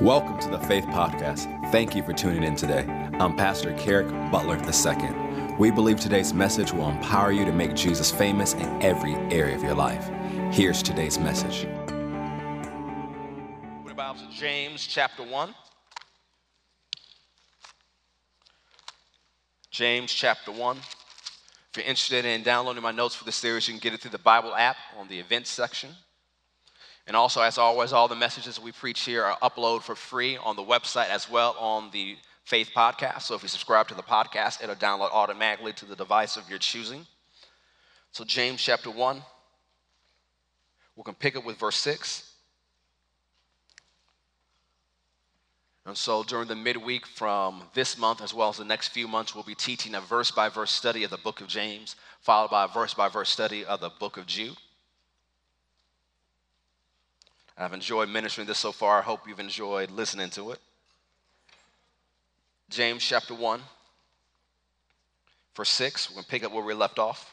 Welcome to the Faith Podcast. Thank you for tuning in today. I'm Pastor Kerrick Butler II. We believe today's message will empower you to make Jesus famous in every area of your life. Here's today's message. What about James chapter 1? James chapter 1. If you're interested in downloading my notes for the series, you can get it through the Bible app on the events section. And also, as always, all the messages we preach here are uploaded for free on the website as well on the Faith Podcast. So if you subscribe to the podcast, it'll download automatically to the device of your choosing. So, James chapter 1, we can pick up with verse 6. And so, during the midweek from this month as well as the next few months, we'll be teaching a verse by verse study of the book of James, followed by a verse by verse study of the book of Jude. I've enjoyed ministering this so far. I hope you've enjoyed listening to it. James chapter 1, verse 6. We're going to pick up where we left off.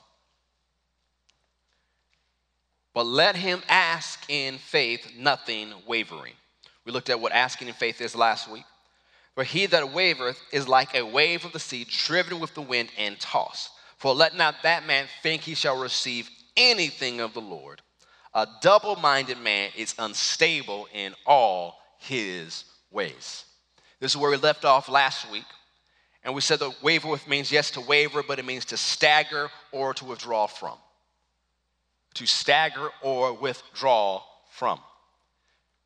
But let him ask in faith, nothing wavering. We looked at what asking in faith is last week. For he that wavereth is like a wave of the sea, driven with the wind and tossed. For let not that man think he shall receive anything of the Lord. A double minded man is unstable in all his ways. This is where we left off last week. And we said that waver means, yes, to waver, but it means to stagger or to withdraw from. To stagger or withdraw from.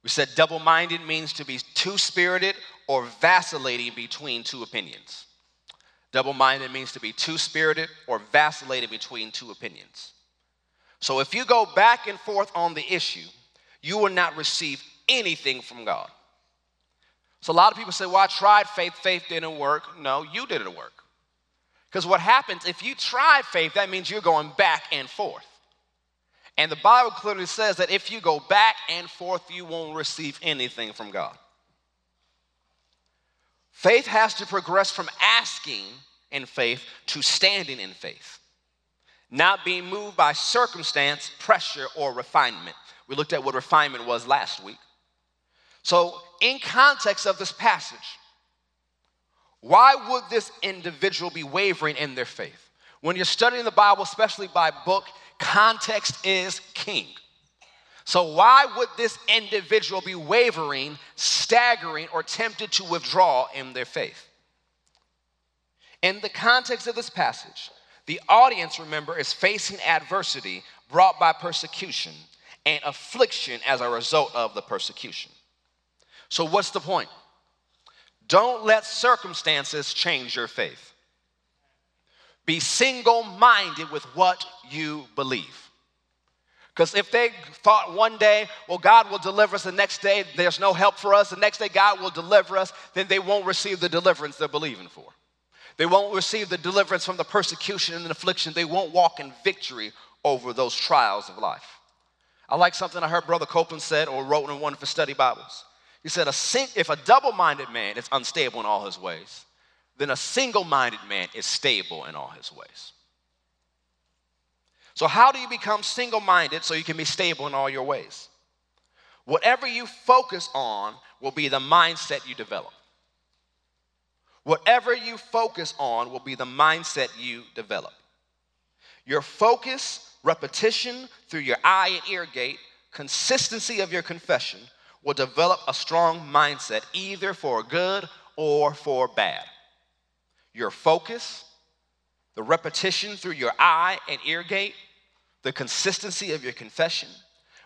We said double minded means to be two spirited or vacillating between two opinions. Double minded means to be two spirited or vacillating between two opinions. So if you go back and forth on the issue, you will not receive anything from God. So a lot of people say, Well, I tried faith, faith didn't work. No, you didn't work. Because what happens if you try faith, that means you're going back and forth. And the Bible clearly says that if you go back and forth, you won't receive anything from God. Faith has to progress from asking in faith to standing in faith not being moved by circumstance, pressure, or refinement. We looked at what refinement was last week. So, in context of this passage, why would this individual be wavering in their faith? When you're studying the Bible, especially by book, context is king. So, why would this individual be wavering, staggering, or tempted to withdraw in their faith? In the context of this passage, the audience, remember, is facing adversity brought by persecution and affliction as a result of the persecution. So, what's the point? Don't let circumstances change your faith. Be single minded with what you believe. Because if they thought one day, well, God will deliver us, the next day there's no help for us, the next day God will deliver us, then they won't receive the deliverance they're believing for. They won't receive the deliverance from the persecution and the affliction. They won't walk in victory over those trials of life. I like something I heard Brother Copeland said or wrote in one of his study Bibles. He said, a sing- if a double minded man is unstable in all his ways, then a single minded man is stable in all his ways. So, how do you become single minded so you can be stable in all your ways? Whatever you focus on will be the mindset you develop. Whatever you focus on will be the mindset you develop. Your focus, repetition through your eye and ear gate, consistency of your confession will develop a strong mindset either for good or for bad. Your focus, the repetition through your eye and ear gate, the consistency of your confession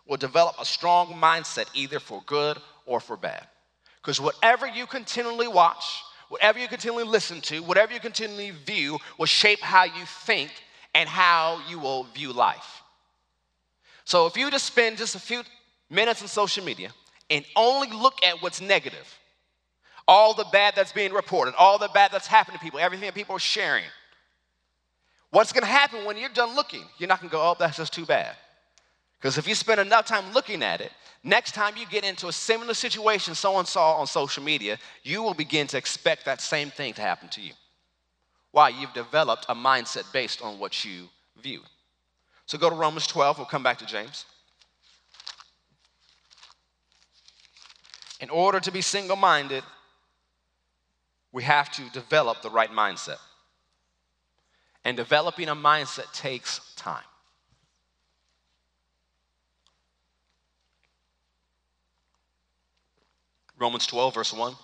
will develop a strong mindset either for good or for bad. Because whatever you continually watch, whatever you continually listen to, whatever you continually view, will shape how you think and how you will view life. So if you just spend just a few minutes on social media and only look at what's negative, all the bad that's being reported, all the bad that's happening to people, everything that people are sharing, what's gonna happen when you're done looking? You're not gonna go, oh, that's just too bad. Because if you spend enough time looking at it, next time you get into a similar situation someone saw on social media, you will begin to expect that same thing to happen to you. Why? You've developed a mindset based on what you view. So go to Romans 12, we'll come back to James. In order to be single minded, we have to develop the right mindset. And developing a mindset takes time. Romans 12, verse 1.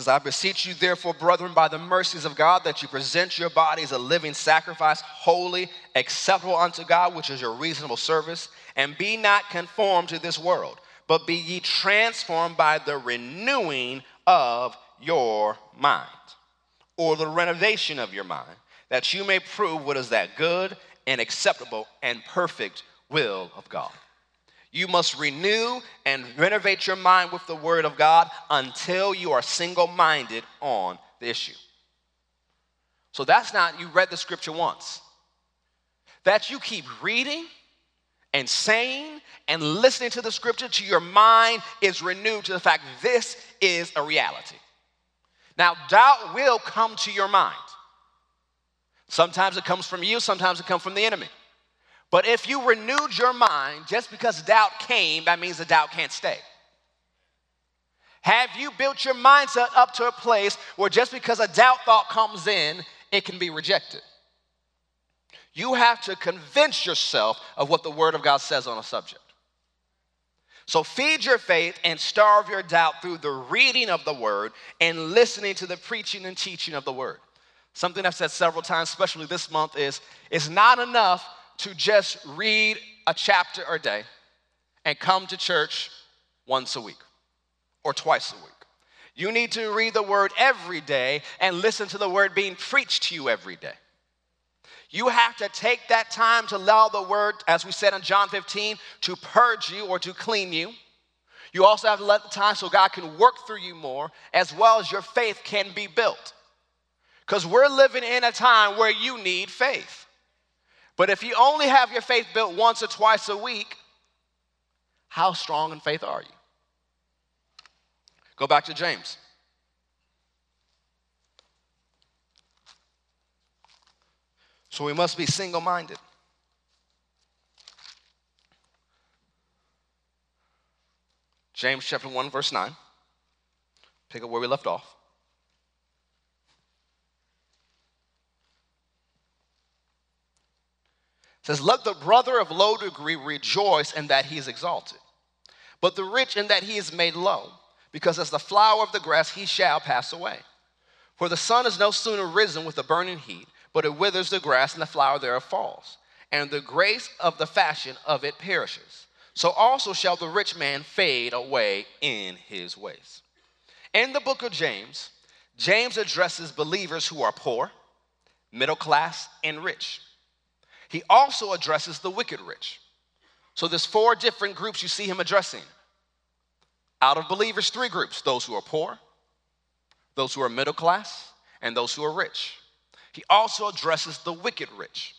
says, I beseech you, therefore, brethren, by the mercies of God, that you present your bodies a living sacrifice, holy, acceptable unto God, which is your reasonable service, and be not conformed to this world, but be ye transformed by the renewing of your mind, or the renovation of your mind, that you may prove what is that good and acceptable and perfect will of God. You must renew and renovate your mind with the Word of God until you are single minded on the issue. So that's not you read the scripture once. That you keep reading and saying and listening to the scripture to your mind is renewed to the fact this is a reality. Now, doubt will come to your mind. Sometimes it comes from you, sometimes it comes from the enemy. But if you renewed your mind just because doubt came, that means the doubt can't stay. Have you built your mindset up to a place where just because a doubt thought comes in, it can be rejected? You have to convince yourself of what the Word of God says on a subject. So feed your faith and starve your doubt through the reading of the Word and listening to the preaching and teaching of the Word. Something I've said several times, especially this month, is it's not enough to just read a chapter a day and come to church once a week or twice a week. You need to read the word every day and listen to the word being preached to you every day. You have to take that time to allow the word, as we said in John 15, to purge you or to clean you. You also have to let the time so God can work through you more, as well as your faith can be built. Because we're living in a time where you need faith. But if you only have your faith built once or twice a week, how strong in faith are you? Go back to James. So we must be single minded. James chapter 1, verse 9. Pick up where we left off. Says, Let the brother of low degree rejoice in that he is exalted, but the rich in that he is made low, because as the flower of the grass he shall pass away. For the sun is no sooner risen with a burning heat, but it withers the grass and the flower thereof falls, and the grace of the fashion of it perishes. So also shall the rich man fade away in his ways. In the book of James, James addresses believers who are poor, middle class, and rich. He also addresses the wicked rich. So there's four different groups you see him addressing. Out of believers, three groups those who are poor, those who are middle class, and those who are rich. He also addresses the wicked rich.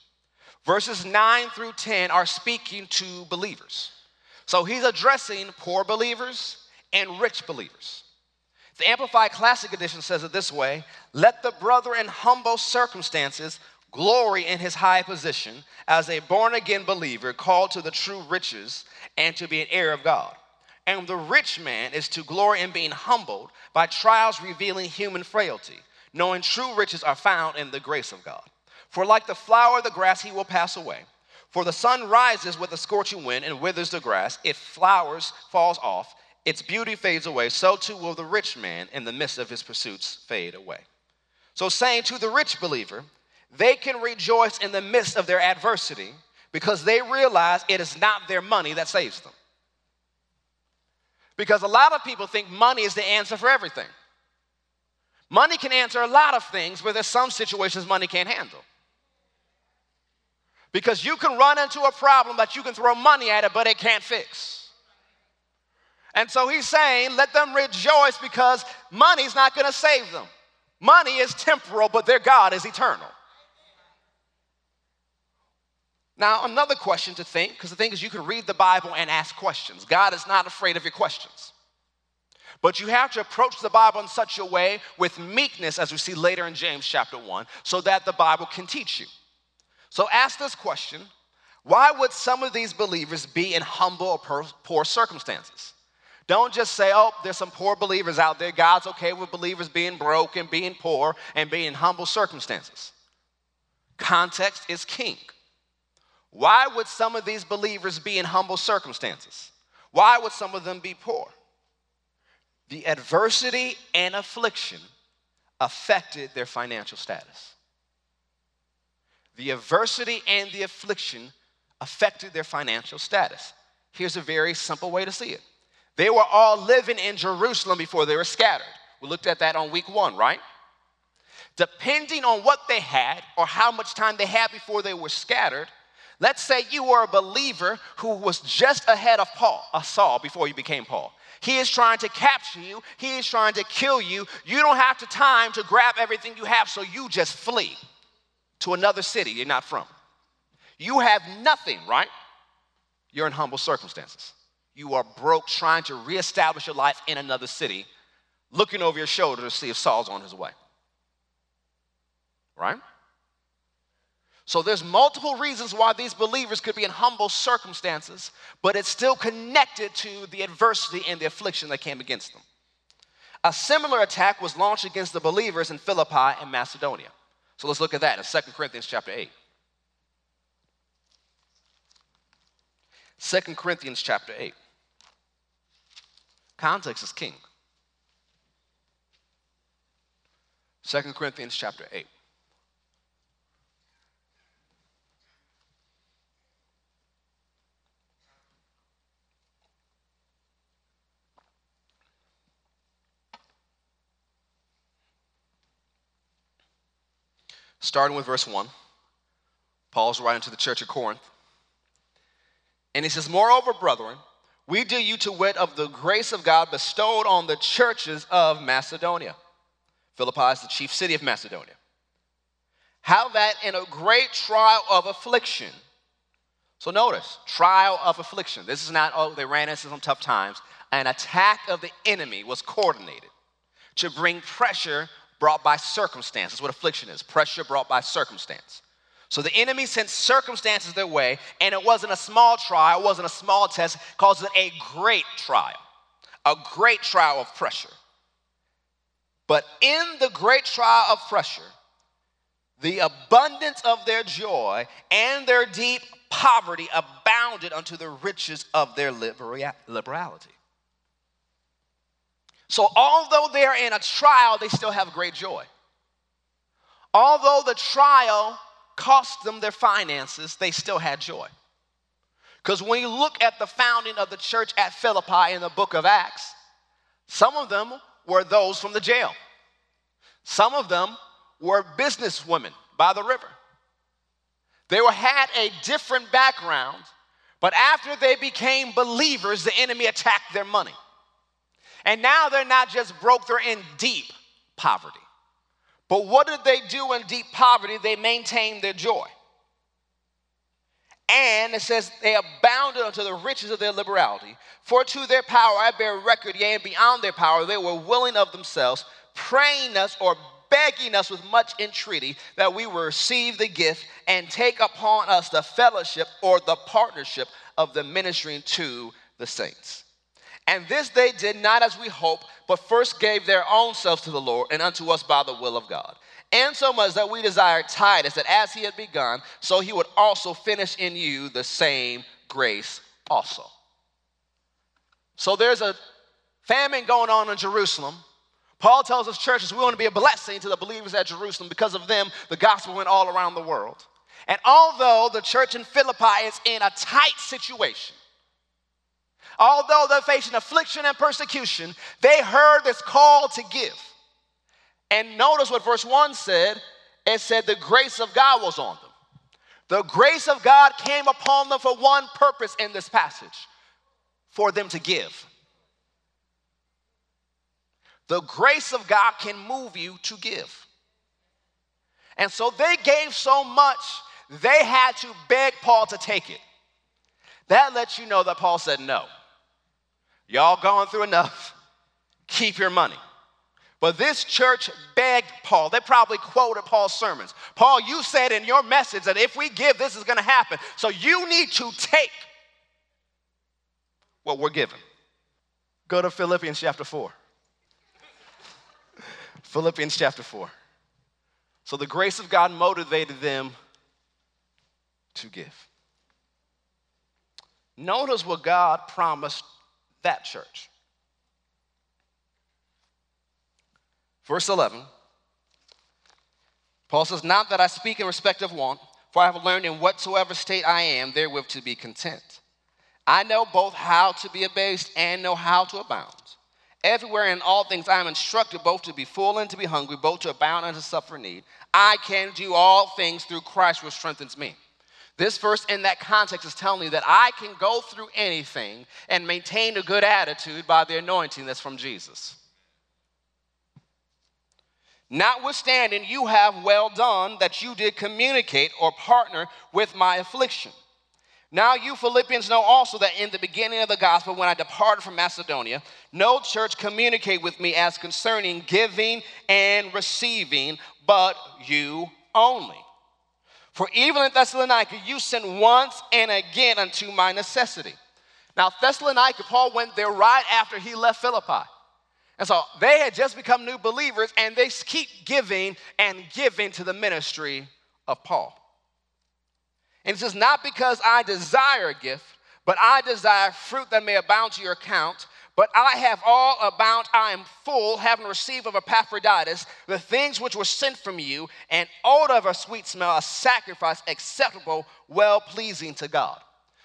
Verses 9 through 10 are speaking to believers. So he's addressing poor believers and rich believers. The Amplified Classic Edition says it this way Let the brother in humble circumstances glory in his high position as a born again believer called to the true riches and to be an heir of God. And the rich man is to glory in being humbled by trials revealing human frailty, knowing true riches are found in the grace of God. For like the flower of the grass, he will pass away. For the sun rises with a scorching wind and withers the grass, it flowers, falls off, its beauty fades away, so too will the rich man in the midst of his pursuits fade away. So, saying to the rich believer, they can rejoice in the midst of their adversity because they realize it is not their money that saves them. Because a lot of people think money is the answer for everything. Money can answer a lot of things, but there's some situations money can't handle. Because you can run into a problem that you can throw money at it, but it can't fix. And so he's saying, let them rejoice because money's not going to save them. Money is temporal, but their God is eternal. Now, another question to think, because the thing is, you can read the Bible and ask questions. God is not afraid of your questions. But you have to approach the Bible in such a way with meekness, as we see later in James chapter 1, so that the Bible can teach you. So ask this question Why would some of these believers be in humble or poor circumstances? Don't just say, oh, there's some poor believers out there. God's okay with believers being broke and being poor and being in humble circumstances. Context is king. Why would some of these believers be in humble circumstances? Why would some of them be poor? The adversity and affliction affected their financial status. The adversity and the affliction affected their financial status. Here's a very simple way to see it they were all living in Jerusalem before they were scattered. We looked at that on week one, right? Depending on what they had or how much time they had before they were scattered, let's say you were a believer who was just ahead of Paul, a Saul, before you became Paul. He is trying to capture you, he is trying to kill you. You don't have the time to grab everything you have, so you just flee to another city you're not from. You have nothing, right? You're in humble circumstances. You are broke trying to reestablish your life in another city, looking over your shoulder to see if Saul's on his way. Right? So there's multiple reasons why these believers could be in humble circumstances, but it's still connected to the adversity and the affliction that came against them. A similar attack was launched against the believers in Philippi and Macedonia. So let's look at that in 2 Corinthians chapter 8. 2 Corinthians chapter 8. Context is king. 2 Corinthians chapter 8. Starting with verse 1, Paul's writing to the church of Corinth. And he says, Moreover, brethren, we do you to wit of the grace of God bestowed on the churches of Macedonia. Philippi is the chief city of Macedonia. How that in a great trial of affliction, so notice, trial of affliction. This is not, oh, they ran into some tough times. An attack of the enemy was coordinated to bring pressure brought by circumstance. That's what affliction is pressure brought by circumstance. So the enemy sent circumstances their way, and it wasn't a small trial, it wasn't a small test, it caused a great trial, a great trial of pressure. But in the great trial of pressure, the abundance of their joy and their deep poverty abounded unto the riches of their liberality. So, although they're in a trial, they still have great joy. Although the trial cost them their finances, they still had joy. Because when you look at the founding of the church at Philippi in the book of Acts, some of them were those from the jail. Some of them were businesswomen by the river. They were, had a different background, but after they became believers, the enemy attacked their money. And now they're not just broke, they're in deep poverty. But what did they do in deep poverty? They maintained their joy. And it says, they abounded unto the riches of their liberality. For to their power I bear record, yea, and beyond their power, they were willing of themselves, praying us or begging us with much entreaty that we will receive the gift and take upon us the fellowship or the partnership of the ministering to the saints. And this they did not as we hope, but first gave their own selves to the Lord and unto us by the will of God. And so much that we desired Titus, that as he had begun, so he would also finish in you the same grace also. So there's a famine going on in Jerusalem. Paul tells his churches we want to be a blessing to the believers at Jerusalem. Because of them, the gospel went all around the world. And although the church in Philippi is in a tight situation, although they're facing affliction and persecution, they heard this call to give. And notice what verse 1 said it said, The grace of God was on them. The grace of God came upon them for one purpose in this passage for them to give. The grace of God can move you to give. And so they gave so much, they had to beg Paul to take it. That lets you know that Paul said no. Y'all gone through enough. Keep your money. But this church begged Paul. They probably quoted Paul's sermons. Paul, you said in your message that if we give, this is going to happen. So you need to take what we're given. Go to Philippians chapter 4. Philippians chapter 4. So the grace of God motivated them to give. Notice what God promised that church. Verse 11, Paul says, Not that I speak in respect of want, for I have learned in whatsoever state I am, therewith to be content. I know both how to be abased and know how to abound. Everywhere in all things I am instructed both to be full and to be hungry, both to abound and to suffer need. I can do all things through Christ which strengthens me. This verse in that context is telling me that I can go through anything and maintain a good attitude by the anointing that's from Jesus. Notwithstanding, you have well done that you did communicate or partner with my affliction. Now, you Philippians know also that in the beginning of the gospel, when I departed from Macedonia, no church communicated with me as concerning giving and receiving, but you only. For even in Thessalonica, you sent once and again unto my necessity. Now, Thessalonica, Paul went there right after he left Philippi. And so they had just become new believers and they keep giving and giving to the ministry of Paul. And it says, Not because I desire a gift, but I desire fruit that may abound to your account. But I have all abound, I am full, having received of Epaphroditus the things which were sent from you, an odor of a sweet smell, a sacrifice acceptable, well pleasing to God.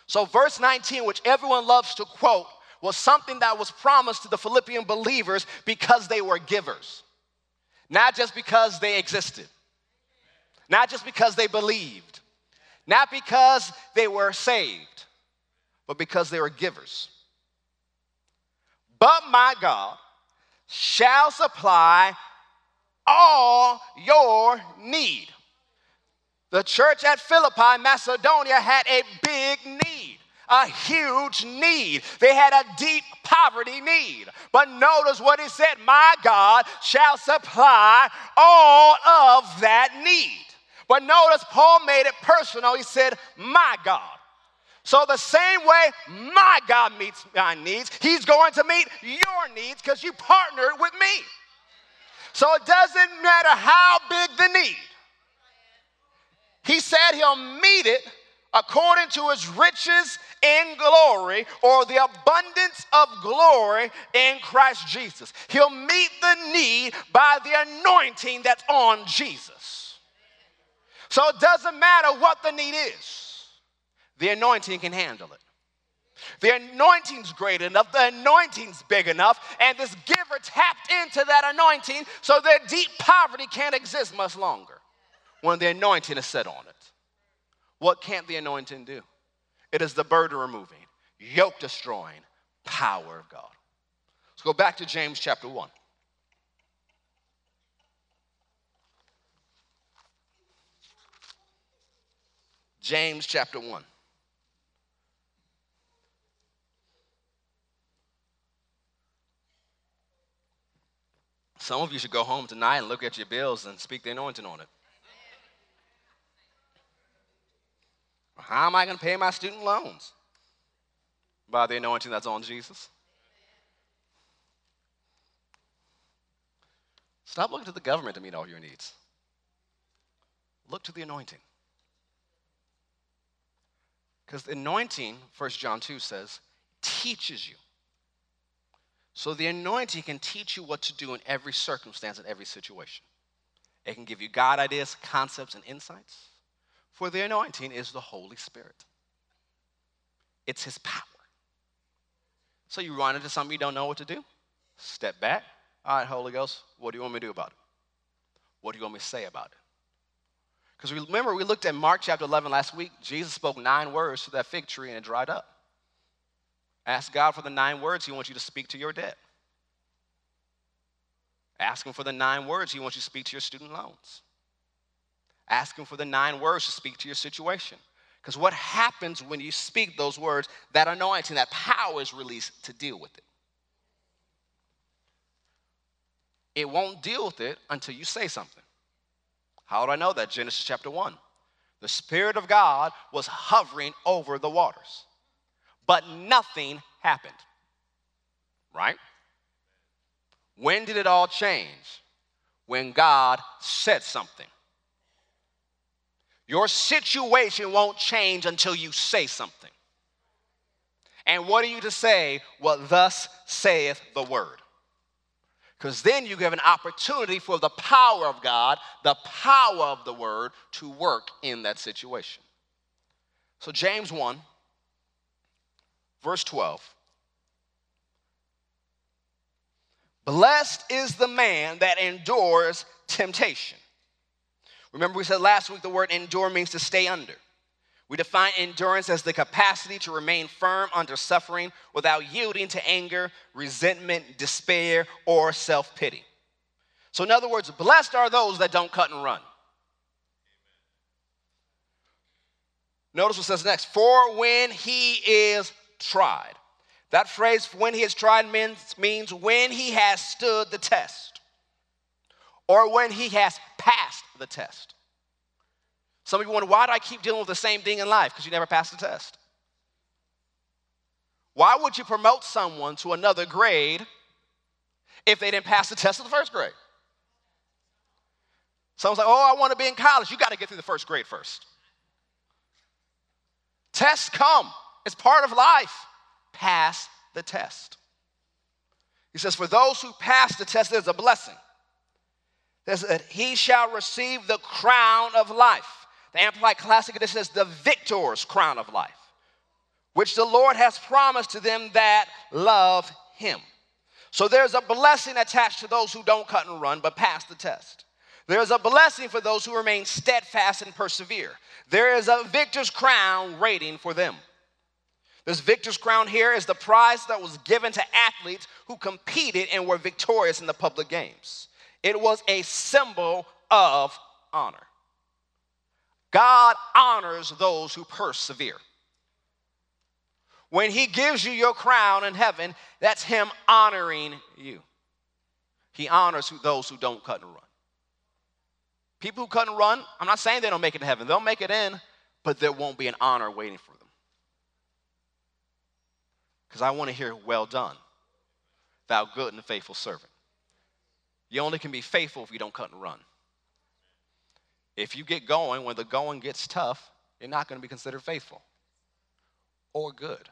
So, verse 19, which everyone loves to quote, was something that was promised to the Philippian believers because they were givers, not just because they existed, not just because they believed, not because they were saved, but because they were givers. But my God shall supply all your need. The church at Philippi, Macedonia, had a big need a huge need. They had a deep poverty need. But notice what he said My God shall supply all of that need. But notice Paul made it personal. He said, My God. So, the same way my God meets my needs, He's going to meet your needs because you partnered with me. So, it doesn't matter how big the need, He said He'll meet it according to His riches in glory or the abundance of glory in Christ Jesus. He'll meet the need by the anointing that's on Jesus. So it doesn't matter what the need is, the anointing can handle it. The anointing's great enough, the anointing's big enough, and this giver tapped into that anointing so that deep poverty can't exist much longer when the anointing is set on it. What can't the anointing do? It is the burden removing, yoke destroying power of God. Let's go back to James chapter 1. James chapter 1. Some of you should go home tonight and look at your bills and speak the anointing on it. How am I going to pay my student loans? By the anointing that's on Jesus. Stop looking to the government to meet all your needs. Look to the anointing. Because the anointing, 1 John 2 says, teaches you. So the anointing can teach you what to do in every circumstance, in every situation. It can give you God ideas, concepts, and insights. For the anointing is the Holy Spirit, it's His power. So you run into something you don't know what to do, step back. All right, Holy Ghost, what do you want me to do about it? What do you want me to say about it? Because remember, we looked at Mark chapter 11 last week. Jesus spoke nine words to that fig tree and it dried up. Ask God for the nine words He wants you to speak to your debt. Ask Him for the nine words He wants you to speak to your student loans. Ask Him for the nine words to speak to your situation. Because what happens when you speak those words, that anointing, that power is released to deal with it. it won't deal with it until you say something. How do I know that? Genesis chapter 1. The Spirit of God was hovering over the waters, but nothing happened. Right? When did it all change? When God said something. Your situation won't change until you say something. And what are you to say? What well, thus saith the word. Because then you give an opportunity for the power of God, the power of the word, to work in that situation. So, James 1, verse 12. Blessed is the man that endures temptation. Remember, we said last week the word endure means to stay under. We define endurance as the capacity to remain firm under suffering without yielding to anger, resentment, despair, or self pity. So, in other words, blessed are those that don't cut and run. Notice what says next for when he is tried. That phrase, when he has tried, means, means when he has stood the test or when he has passed the test. Some of you wonder, why do I keep dealing with the same thing in life? Because you never passed the test. Why would you promote someone to another grade if they didn't pass the test of the first grade? Someone's like, oh, I want to be in college. You got to get through the first grade first. Tests come, it's part of life. Pass the test. He says, for those who pass the test, there's a blessing. There's a, he shall receive the crown of life the Amplified Classic Edition says, the victor's crown of life, which the Lord has promised to them that love him. So there's a blessing attached to those who don't cut and run, but pass the test. There's a blessing for those who remain steadfast and persevere. There is a victor's crown waiting for them. This victor's crown here is the prize that was given to athletes who competed and were victorious in the public games. It was a symbol of honor. God honors those who persevere. When He gives you your crown in heaven, that's Him honoring you. He honors those who don't cut and run. People who cut and run, I'm not saying they don't make it to heaven, they'll make it in, but there won't be an honor waiting for them. Because I want to hear, well done, thou good and faithful servant. You only can be faithful if you don't cut and run. If you get going when the going gets tough, you're not going to be considered faithful or good.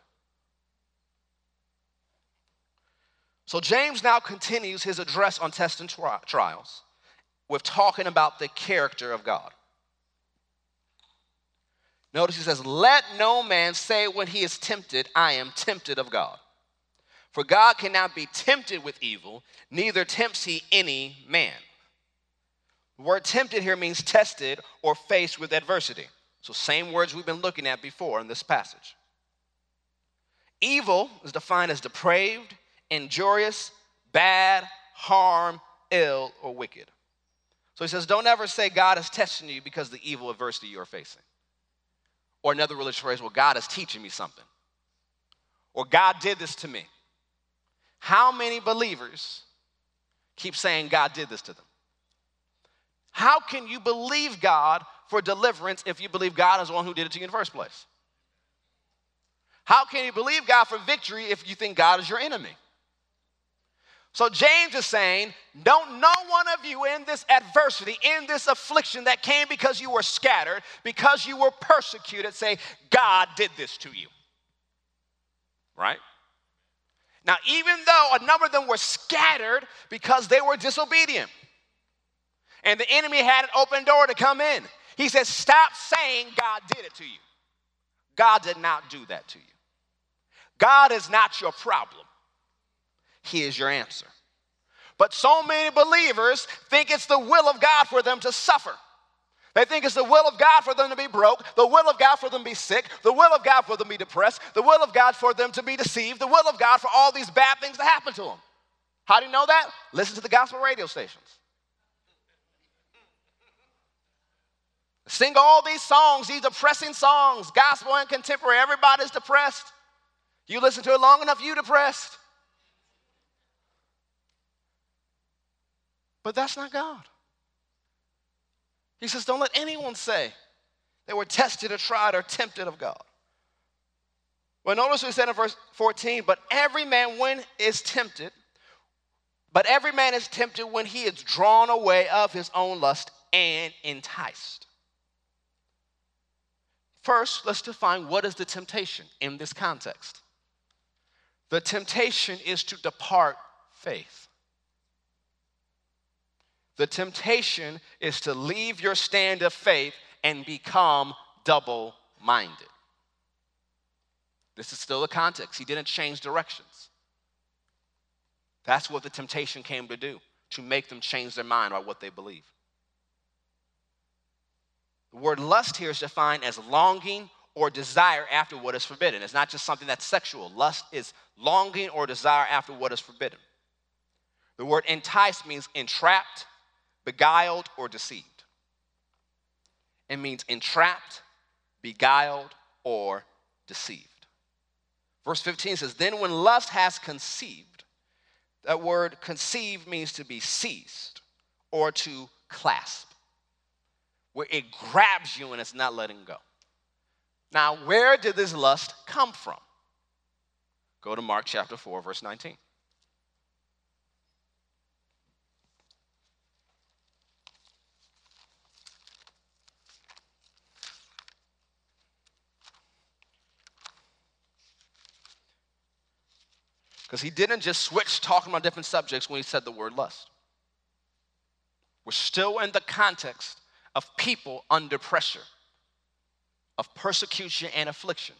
So James now continues his address on tests and tri- trials with talking about the character of God. Notice he says, Let no man say when he is tempted, I am tempted of God. For God cannot be tempted with evil, neither tempts he any man. The word tempted here means tested or faced with adversity. So, same words we've been looking at before in this passage. Evil is defined as depraved, injurious, bad, harm, ill, or wicked. So he says, don't ever say God is testing you because of the evil adversity you're facing. Or another religious phrase, well, God is teaching me something. Or God did this to me. How many believers keep saying God did this to them? How can you believe God for deliverance if you believe God is the one who did it to you in the first place? How can you believe God for victory if you think God is your enemy? So James is saying, don't no one of you in this adversity, in this affliction that came because you were scattered, because you were persecuted, say, God did this to you. Right? Now, even though a number of them were scattered because they were disobedient and the enemy had an open door to come in. He says, Stop saying God did it to you. God did not do that to you. God is not your problem, He is your answer. But so many believers think it's the will of God for them to suffer. They think it's the will of God for them to be broke, the will of God for them to be sick, the will of God for them to be depressed, the will of God for them to be deceived, the will of God for all these bad things to happen to them. How do you know that? Listen to the gospel radio stations. Sing all these songs, these depressing songs, gospel and contemporary. Everybody's depressed. You listen to it long enough, you depressed. But that's not God. He says, Don't let anyone say they were tested or tried or tempted of God. Well, notice what he said in verse 14, but every man when is tempted, but every man is tempted when he is drawn away of his own lust and enticed. First, let's define what is the temptation in this context. The temptation is to depart faith. The temptation is to leave your stand of faith and become double minded. This is still the context. He didn't change directions. That's what the temptation came to do, to make them change their mind about what they believe. The word lust here is defined as longing or desire after what is forbidden. It's not just something that's sexual. Lust is longing or desire after what is forbidden. The word entice means entrapped, beguiled, or deceived. It means entrapped, beguiled, or deceived. Verse 15 says, Then when lust has conceived, that word conceive means to be seized or to clasp, where it grabs you and it's not letting go. Now, where did this lust come from? Go to Mark chapter 4, verse 19. Because he didn't just switch talking about different subjects when he said the word lust. We're still in the context of people under pressure, of persecution and affliction,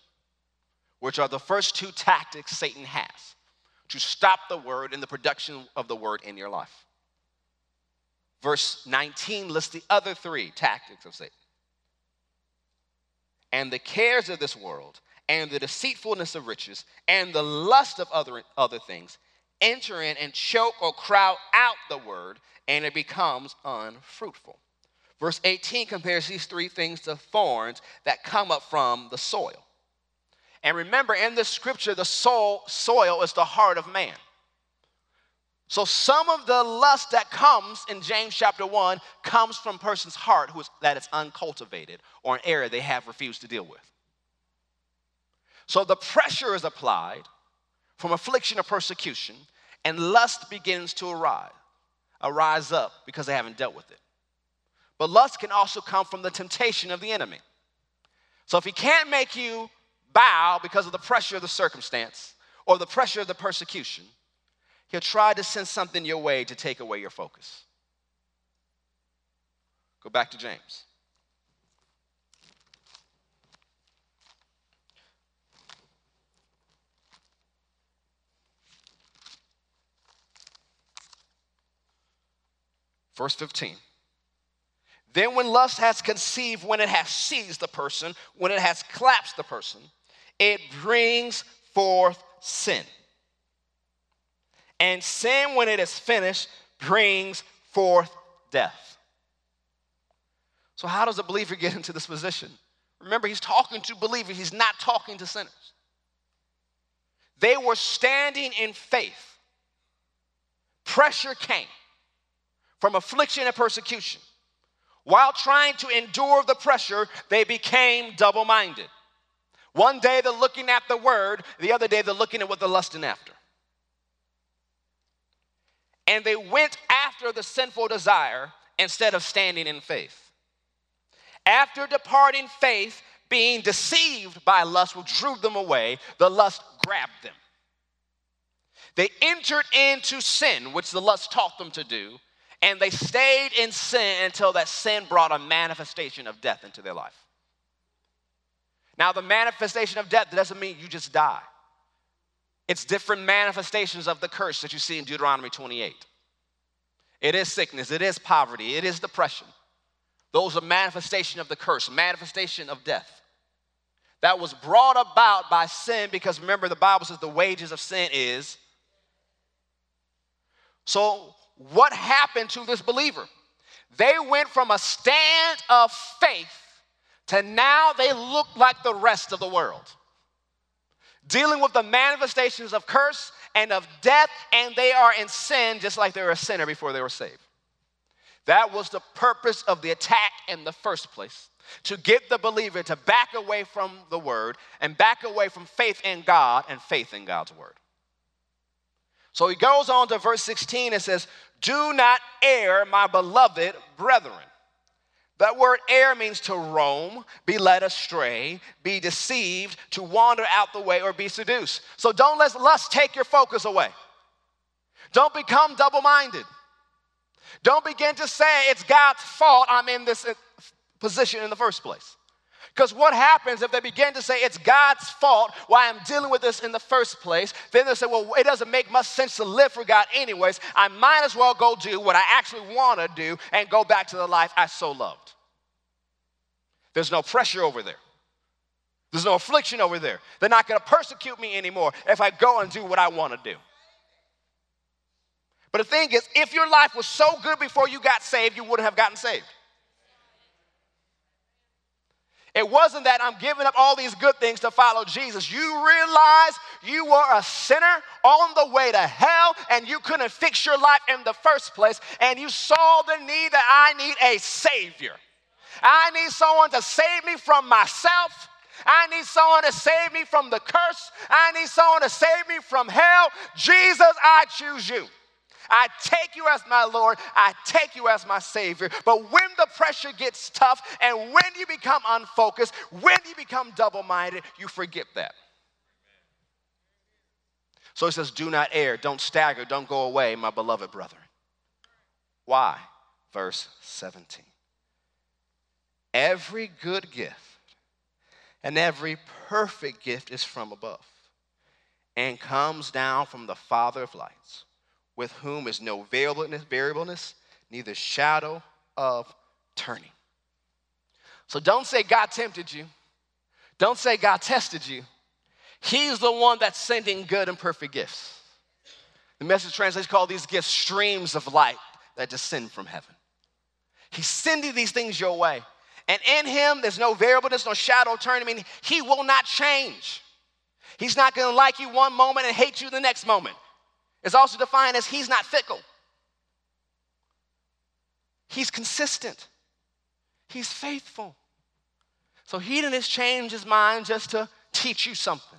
which are the first two tactics Satan has to stop the word and the production of the word in your life. Verse 19 lists the other three tactics of Satan. And the cares of this world and the deceitfulness of riches and the lust of other, other things enter in and choke or crowd out the word, and it becomes unfruitful. Verse 18 compares these three things to thorns that come up from the soil. And remember, in this scripture, the soul, soil is the heart of man. So some of the lust that comes in James chapter 1 comes from person's heart who is, that is uncultivated or an area they have refused to deal with. So the pressure is applied from affliction or persecution, and lust begins to arise, arise up because they haven't dealt with it. But lust can also come from the temptation of the enemy. So if he can't make you bow because of the pressure of the circumstance or the pressure of the persecution, he'll try to send something your way to take away your focus. Go back to James. Verse 15. Then, when lust has conceived, when it has seized the person, when it has collapsed the person, it brings forth sin. And sin, when it is finished, brings forth death. So, how does a believer get into this position? Remember, he's talking to believers, he's not talking to sinners. They were standing in faith. Pressure came from affliction and persecution. While trying to endure the pressure, they became double minded. One day they're looking at the word, the other day they're looking at what they're lusting after. And they went after the sinful desire instead of standing in faith. After departing faith, being deceived by lust, which drew them away, the lust grabbed them. They entered into sin, which the lust taught them to do, and they stayed in sin until that sin brought a manifestation of death into their life. Now, the manifestation of death doesn't mean you just die. It's different manifestations of the curse that you see in Deuteronomy 28. It is sickness, it is poverty, it is depression. Those are manifestation of the curse, manifestation of death. That was brought about by sin because remember the Bible says the wages of sin is. So what happened to this believer? They went from a stand of faith to now they look like the rest of the world, dealing with the manifestations of curse and of death, and they are in sin just like they were a sinner before they were saved. That was the purpose of the attack in the first place to get the believer to back away from the word and back away from faith in God and faith in God's word. So he goes on to verse 16 and says, Do not err, my beloved brethren. That word err means to roam, be led astray, be deceived, to wander out the way, or be seduced. So don't let lust take your focus away. Don't become double minded. Don't begin to say it's God's fault I'm in this uh, position in the first place. Because what happens if they begin to say it's God's fault why I'm dealing with this in the first place? Then they say, well, it doesn't make much sense to live for God anyways. I might as well go do what I actually want to do and go back to the life I so loved. There's no pressure over there. There's no affliction over there. They're not going to persecute me anymore if I go and do what I want to do. But the thing is, if your life was so good before you got saved, you wouldn't have gotten saved. It wasn't that I'm giving up all these good things to follow Jesus. You realize you were a sinner on the way to hell and you couldn't fix your life in the first place, and you saw the need that I need a Savior. I need someone to save me from myself. I need someone to save me from the curse. I need someone to save me from hell. Jesus, I choose you. I take you as my Lord. I take you as my Savior. But when the pressure gets tough and when you become unfocused, when you become double minded, you forget that. So he says, Do not err, don't stagger, don't go away, my beloved brethren. Why? Verse 17. Every good gift and every perfect gift is from above and comes down from the Father of lights with whom is no variableness, neither shadow of turning. So don't say God tempted you. Don't say God tested you. He's the one that's sending good and perfect gifts. The message translation called these gifts streams of light that descend from heaven. He's sending these things your way. And in him, there's no variableness, no shadow of turning. I mean, he will not change. He's not to like you one moment and hate you the next moment. It's also defined as he's not fickle. He's consistent. He's faithful. So he didn't change his mind just to teach you something.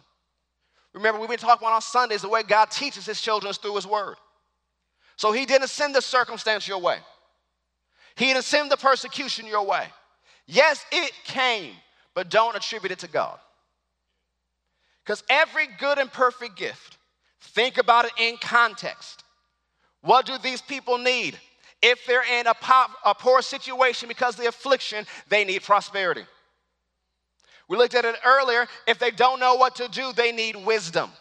Remember, we've been talking about on Sundays the way God teaches his children is through his word. So he didn't send the circumstance your way. He didn't send the persecution your way. Yes, it came, but don't attribute it to God. Because every good and perfect gift Think about it in context. What do these people need? If they're in a, a poor situation because of the affliction, they need prosperity. We looked at it earlier. If they don't know what to do, they need wisdom.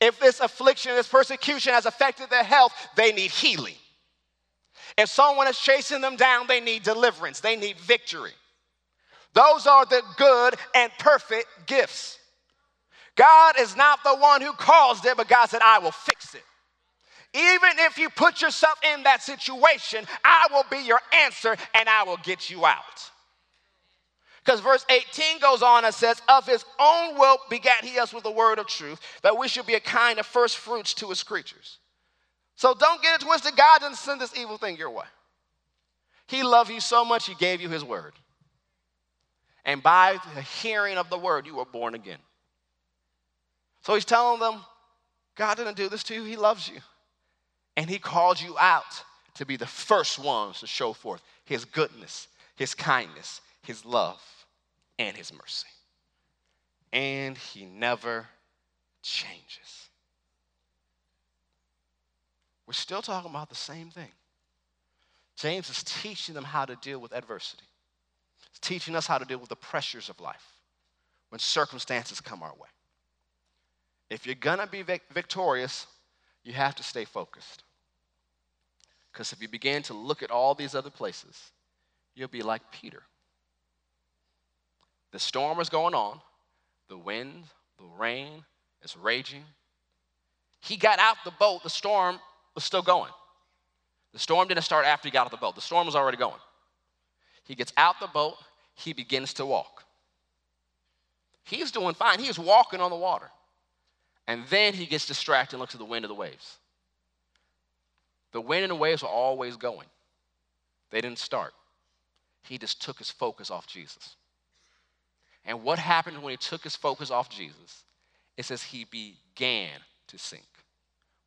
If this affliction, this persecution has affected their health, they need healing. If someone is chasing them down, they need deliverance, they need victory. Those are the good and perfect gifts. God is not the one who caused it, but God said, I will fix it. Even if you put yourself in that situation, I will be your answer and I will get you out. Because verse 18 goes on and says, Of his own will begat he us with the word of truth, that we should be a kind of first fruits to his creatures. So don't get it twisted. God didn't send this evil thing your way. He loved you so much, he gave you his word. And by the hearing of the word, you were born again. So he's telling them, God didn't do this to you, he loves you. And he called you out to be the first ones to show forth his goodness, his kindness, his love, and his mercy. And he never changes. We're still talking about the same thing. James is teaching them how to deal with adversity. He's teaching us how to deal with the pressures of life when circumstances come our way. If you're gonna be vic- victorious, you have to stay focused. Because if you begin to look at all these other places, you'll be like Peter. The storm is going on, the wind, the rain is raging. He got out the boat, the storm was still going. The storm didn't start after he got out the boat, the storm was already going. He gets out the boat, he begins to walk. He's doing fine, he's walking on the water. And then he gets distracted and looks at the wind of the waves. The wind and the waves are always going. They didn't start. He just took his focus off Jesus. And what happened when he took his focus off Jesus? It says he began to sink.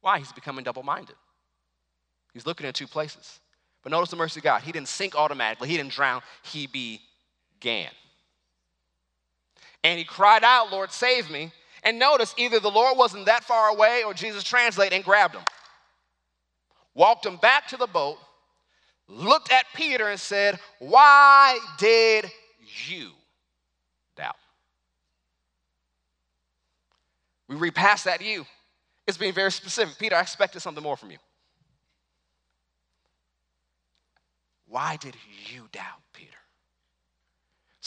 Why? He's becoming double minded. He's looking in two places. But notice the mercy of God. He didn't sink automatically, he didn't drown, he began. And he cried out, Lord, save me. And notice either the Lord wasn't that far away or Jesus translated and grabbed him. Walked him back to the boat, looked at Peter and said, Why did you doubt? We read past that you. It's being very specific. Peter, I expected something more from you. Why did you doubt, Peter?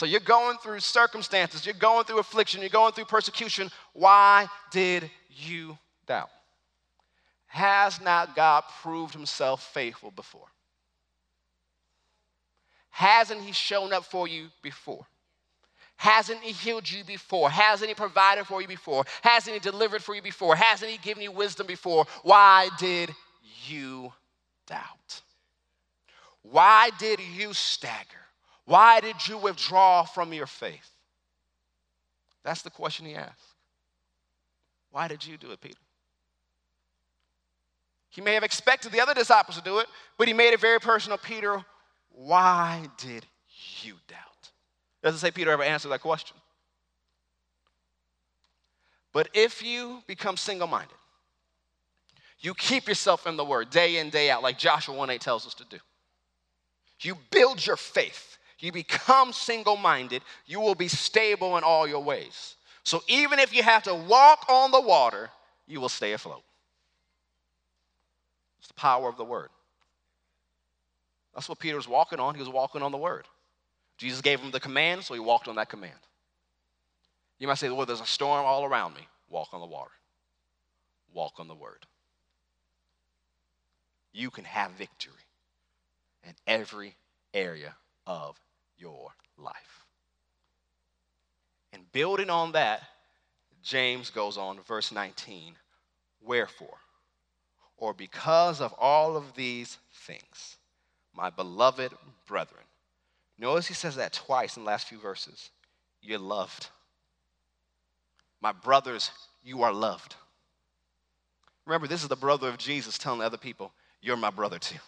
So you're going through circumstances, you're going through affliction, you're going through persecution. Why did you doubt? Has not God proved himself faithful before? Hasn't he shown up for you before? Hasn't he healed you before? Hasn't he provided for you before? Hasn't he delivered for you before? Hasn't he given you wisdom before? Why did you doubt? Why did you stagger? Why did you withdraw from your faith? That's the question he asked. Why did you do it, Peter? He may have expected the other disciples to do it, but he made it very personal. Peter, why did you doubt? Doesn't say Peter ever answered that question. But if you become single minded, you keep yourself in the word day in, day out, like Joshua 1 8 tells us to do. You build your faith. You become single minded. You will be stable in all your ways. So even if you have to walk on the water, you will stay afloat. It's the power of the word. That's what Peter was walking on. He was walking on the word. Jesus gave him the command, so he walked on that command. You might say, well, there's a storm all around me. Walk on the water, walk on the word. You can have victory in every area of your life. And building on that, James goes on, verse 19 Wherefore, or because of all of these things, my beloved brethren, notice he says that twice in the last few verses. You're loved. My brothers, you are loved. Remember, this is the brother of Jesus telling other people, You're my brother too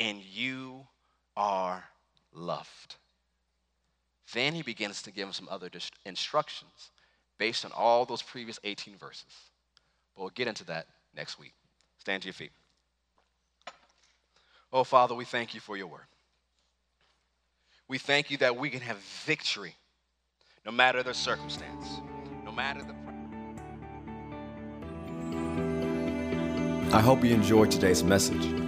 and you are loved. Then he begins to give him some other instructions based on all those previous 18 verses. But we'll get into that next week. Stand to your feet. Oh, Father, we thank you for your word. We thank you that we can have victory no matter the circumstance, no matter the. I hope you enjoyed today's message.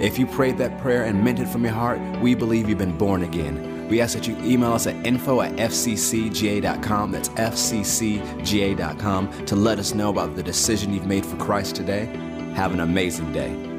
If you prayed that prayer and meant it from your heart, we believe you've been born again. We ask that you email us at info at fccga.com, that's fccga.com, to let us know about the decision you've made for Christ today. Have an amazing day.